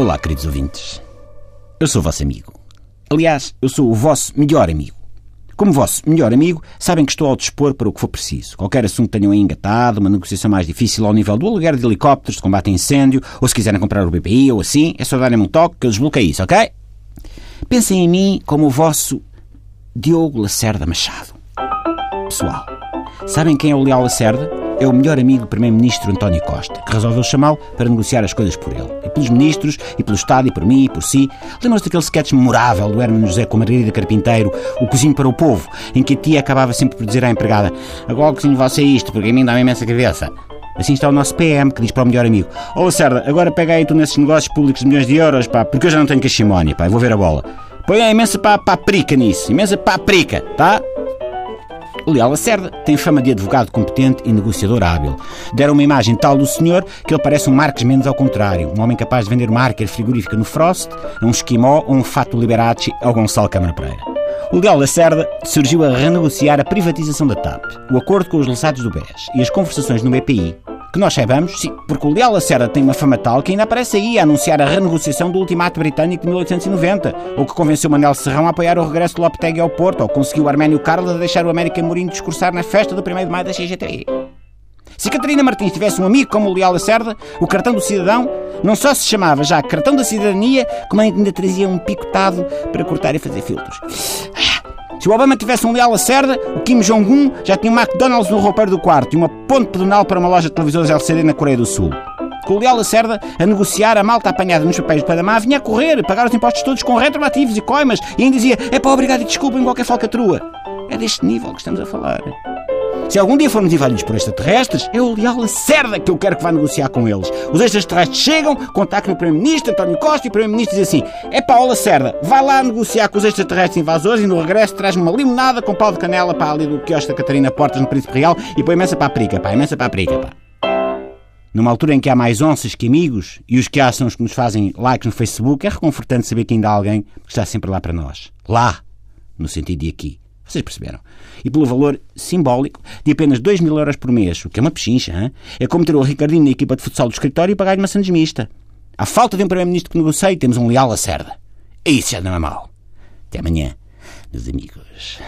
Olá, queridos ouvintes. Eu sou o vosso amigo. Aliás, eu sou o vosso melhor amigo. Como vosso melhor amigo, sabem que estou ao dispor para o que for preciso. Qualquer assunto tenham engatado, uma negociação mais difícil ao nível do aluguer de helicópteros de combate a incêndio, ou se quiserem comprar o BPI ou assim, é só darem-me um toque que eu desbloqueio isso, ok? Pensem em mim como o vosso Diogo Lacerda Machado. Pessoal, sabem quem é o Leal Lacerda? É o melhor amigo do Primeiro-Ministro António Costa, que resolveu chamá-lo para negociar as coisas por ele. E pelos ministros, e pelo Estado, e por mim, e por si. Lembram-se daquele sketch memorável do Hermano José com a Margarida Carpinteiro, o cozinho para o povo, em que a tia acabava sempre por dizer à empregada agora cozinho você isto, porque a mim dá uma imensa cabeça. Assim está o nosso PM, que diz para o melhor amigo: Ô Lacerda, agora pega aí tu nesses negócios públicos de milhões de euros, pá, porque eu já não tenho cachimónia, pá, eu vou ver a bola. Põe a imensa pá, paprika nisso, imensa paprika, tá? Leal Lacerda tem fama de advogado competente e negociador hábil. Deram uma imagem tal do senhor que ele parece um Marques Mendes ao contrário, um homem capaz de vender marca frigorífica no Frost, um esquimó ou um fato Liberace ao Gonçalo Câmara Pereira. O Leal Lacerda surgiu a renegociar a privatização da TAP, o acordo com os lançados do BES e as conversações no BPI que nós saibamos, sim, porque o Leal Lacerda tem uma fama tal que ainda aparece aí a anunciar a renegociação do ultimato britânico de 1890, ou que convenceu Manel Serrão a apoiar o regresso do Lopetegui ao Porto, ou conseguiu o Arménio Carlos a deixar o América Mourinho discursar na festa do 1 de maio da CGTI. Se Catarina Martins tivesse um amigo como o Leal Lacerda, o cartão do cidadão não só se chamava já cartão da cidadania, como ainda trazia um picotado para cortar e fazer filtros. Se o Obama tivesse um leal Lacerda, o Kim Jong-un já tinha um McDonald's no roupeiro do quarto e uma ponte pedonal para uma loja de televisores LCD na Coreia do Sul. Com o Leal Lacerda a negociar a malta apanhada nos papéis de Panamá, vinha a correr, pagar os impostos todos com retroativos e coimas e ainda dizia: é para obrigado e desculpa em qualquer falcatrua. É deste nível que estamos a falar. Se algum dia formos invadidos por extraterrestres, é o Leal Lacerda que eu quero que vá negociar com eles. Os extraterrestres chegam, contactam o Primeiro-Ministro, António Costa, e o Primeiro-Ministro diz assim: é o Lacerda, vai lá negociar com os extraterrestres invasores e no regresso traz-me uma limonada com pau de canela para ali do quiosque da Catarina Portas no Príncipe Real e põe imensa paprika, pá, imensa paprika, pá. Numa altura em que há mais onças que amigos e os que há são os que nos fazem likes no Facebook, é reconfortante saber que ainda há alguém que está sempre lá para nós. Lá, no sentido de aqui. Vocês perceberam? E pelo valor simbólico de apenas 2 mil euros por mês, o que é uma pechincha, hein? é como ter o Ricardinho na equipa de futsal do escritório e pagar uma sandes mista. À falta de um Primeiro-Ministro que negocie, temos um leal a cerda. E isso já não é mau. Até amanhã, meus amigos.